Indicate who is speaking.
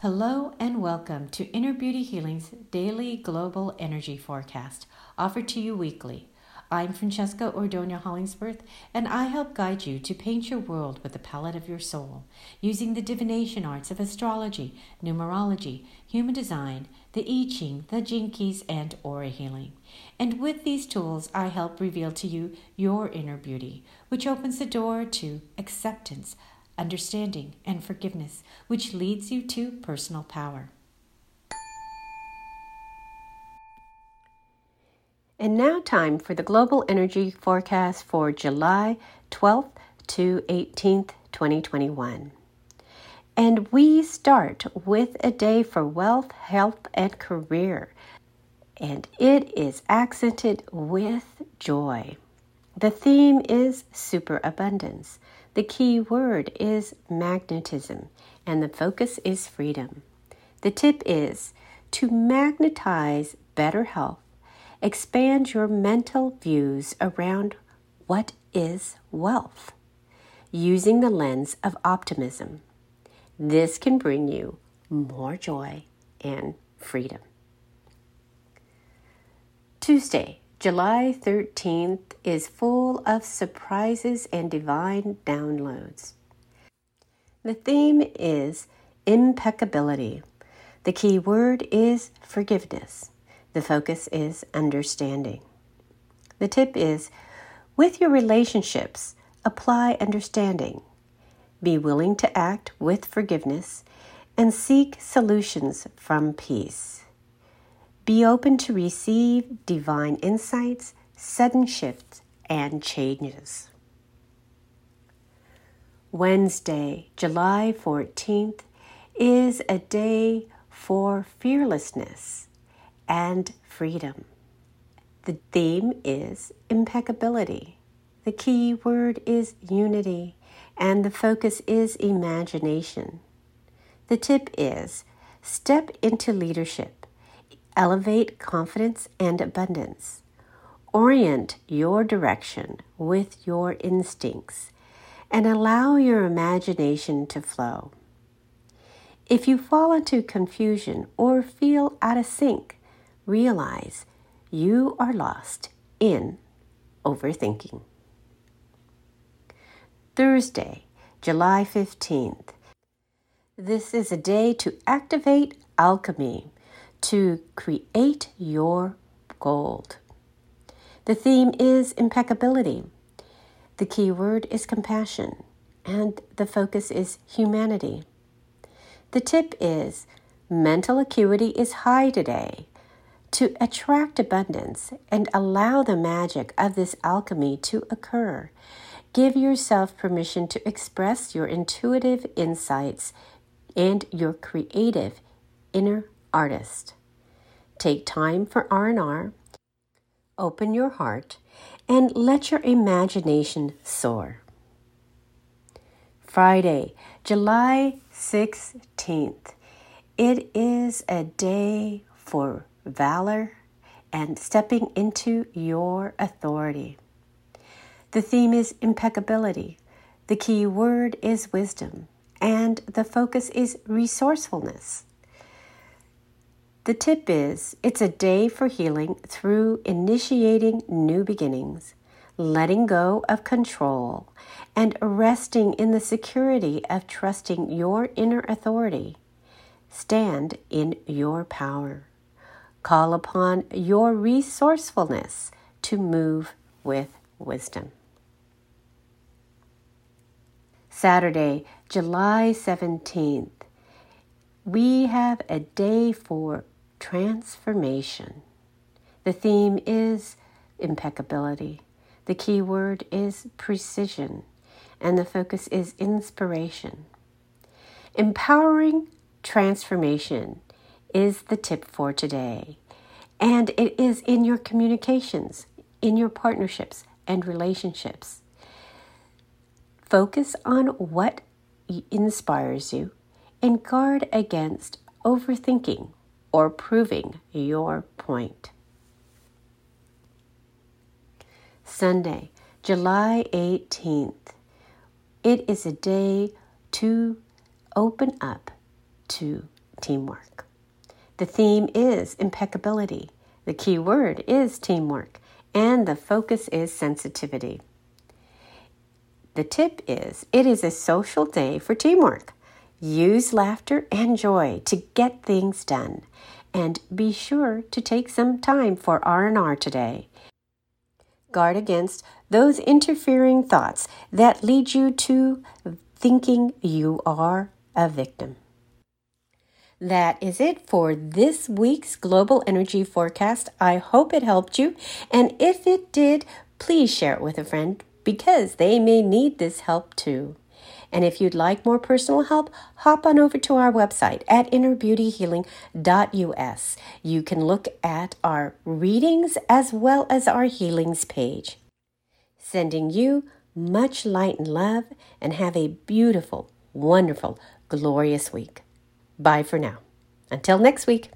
Speaker 1: Hello and welcome to Inner Beauty Healing's daily global energy forecast, offered to you weekly. I'm Francesca Ordonia Hollingsworth, and I help guide you to paint your world with the palette of your soul, using the divination arts of astrology, numerology, human design, the I Ching, the Gene Keys, and aura healing. And with these tools, I help reveal to you your inner beauty, which opens the door to acceptance understanding, and forgiveness, which leads you to personal power. And now, time for the global energy forecast for July 12th to 18th, 2021. And we start with a day for wealth, health, and career. And it is accented with joy. The theme is superabundance. The key word is magnetism, and the focus is freedom. The tip is to magnetize better health, expand your mental views around what is wealth using the lens of optimism. This can bring you more joy and freedom. Tuesday, July 13th is full of surprises and divine downloads. The theme is impeccability. The key word is forgiveness. The focus is understanding. The tip is with your relationships, apply understanding. Be willing to act with forgiveness and seek solutions from peace. Be open to receive divine insights, sudden shifts, and changes. Wednesday, July 14th, is a day for fearlessness and freedom. The theme is impeccability. The key word is unity, and the focus is imagination. The tip is step into leadership elevate confidence and abundance. Orient your direction with your instincts and allow your imagination to flow. If you fall into confusion or feel out of sync, realize you are lost in overthinking. Thursday, July 15th. This is a day to activate alchemy to create your gold. The theme is impeccability. The key word is compassion, and the focus is humanity. The tip is mental acuity is high today. To attract abundance and allow the magic of this alchemy to occur, give yourself permission to express your intuitive insights and your creative inner artist. Take time for R&R. Open your heart and let your imagination soar. Friday, July 16th. It is a day for valor and stepping into your authority. The theme is impeccability. The key word is wisdom, and the focus is resourcefulness. The tip is it's a day for healing through initiating new beginnings, letting go of control, and resting in the security of trusting your inner authority. Stand in your power. Call upon your resourcefulness to move with wisdom. Saturday, July 17th. We have a day for transformation. The theme is impeccability. The key word is precision, and the focus is inspiration. Empowering transformation is the tip for today, and it is in your communications, in your partnerships and relationships. Focus on what inspires you and guard against overthinking or proving your point. Sunday, July 18th. It is a day to open up to teamwork. The theme is impeccability. The key word is teamwork, and the focus is sensitivity. The tip is it is a social day for teamwork. Use laughter and joy to get things done. And be sure to take some time for R&R today. Guard against those interfering thoughts that lead you to thinking you are a victim. That is it for this week's global energy forecast. I hope it helped you. And if it did, please share it with a friend because they may need this help too. And if you'd like more personal help, hop on over to our website at innerbeautyhealing.us. You can look at our readings as well as our healings page. Sending you much light and love, and have a beautiful, wonderful, glorious week. Bye for now. Until next week.